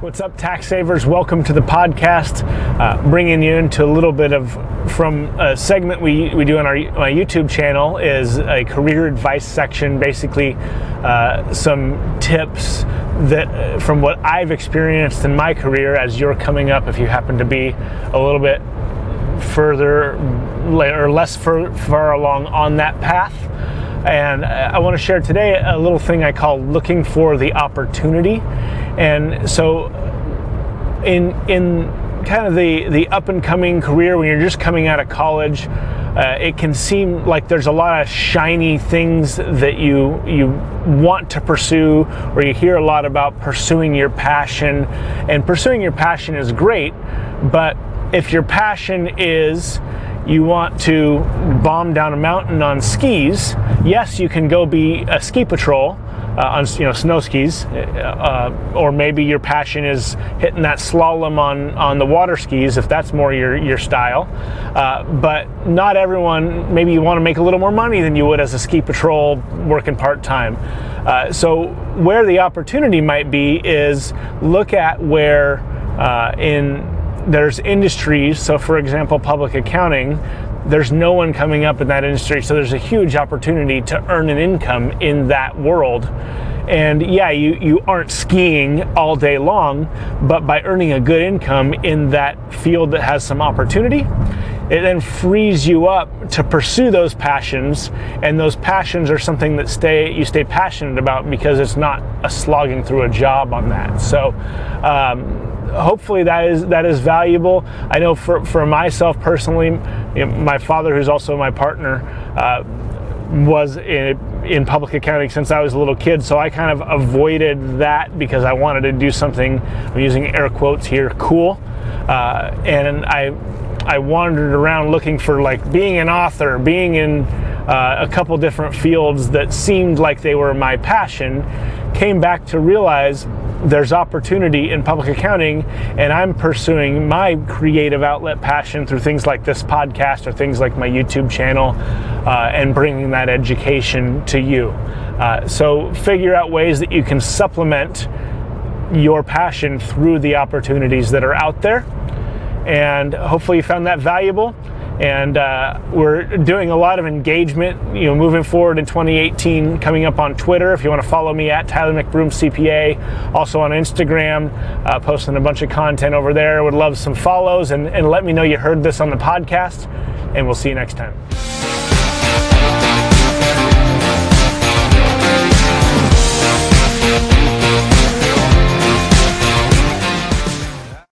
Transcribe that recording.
What's up, tax savers? Welcome to the podcast. Uh, bringing you into a little bit of from a segment we, we do on our my YouTube channel is a career advice section. Basically, uh, some tips that uh, from what I've experienced in my career as you're coming up. If you happen to be a little bit further or less far, far along on that path. And I want to share today a little thing I call looking for the opportunity. And so, in in kind of the the up and coming career when you're just coming out of college, uh, it can seem like there's a lot of shiny things that you you want to pursue, or you hear a lot about pursuing your passion. And pursuing your passion is great, but if your passion is you want to bomb down a mountain on skis, yes, you can go be a ski patrol uh, on you know snow skis, uh, or maybe your passion is hitting that slalom on on the water skis if that's more your your style. Uh, but not everyone. Maybe you want to make a little more money than you would as a ski patrol working part time. Uh, so where the opportunity might be is look at where uh, in there's industries. So for example, public accounting there's no one coming up in that industry, so there's a huge opportunity to earn an income in that world. And yeah, you, you aren't skiing all day long, but by earning a good income in that field that has some opportunity, it then frees you up to pursue those passions and those passions are something that stay you stay passionate about because it's not a slogging through a job on that so um, hopefully that is that is valuable. I know for, for myself personally, you know, my father, who's also my partner, uh, was in, in public accounting since I was a little kid, so I kind of avoided that because I wanted to do something. I'm using air quotes here, cool, uh, and I I wandered around looking for like being an author, being in uh, a couple different fields that seemed like they were my passion. Came back to realize there's opportunity in public accounting, and I'm pursuing my creative outlet passion through things like this podcast or things like my YouTube channel uh, and bringing that education to you. Uh, so, figure out ways that you can supplement your passion through the opportunities that are out there. And hopefully, you found that valuable. And uh, we're doing a lot of engagement you know moving forward in 2018 coming up on twitter. If you want to follow me at tyler mcbroom cpa also on instagram uh, posting a bunch of content over there. Would love some follows and, and let me know you heard this on the podcast and we'll see you next time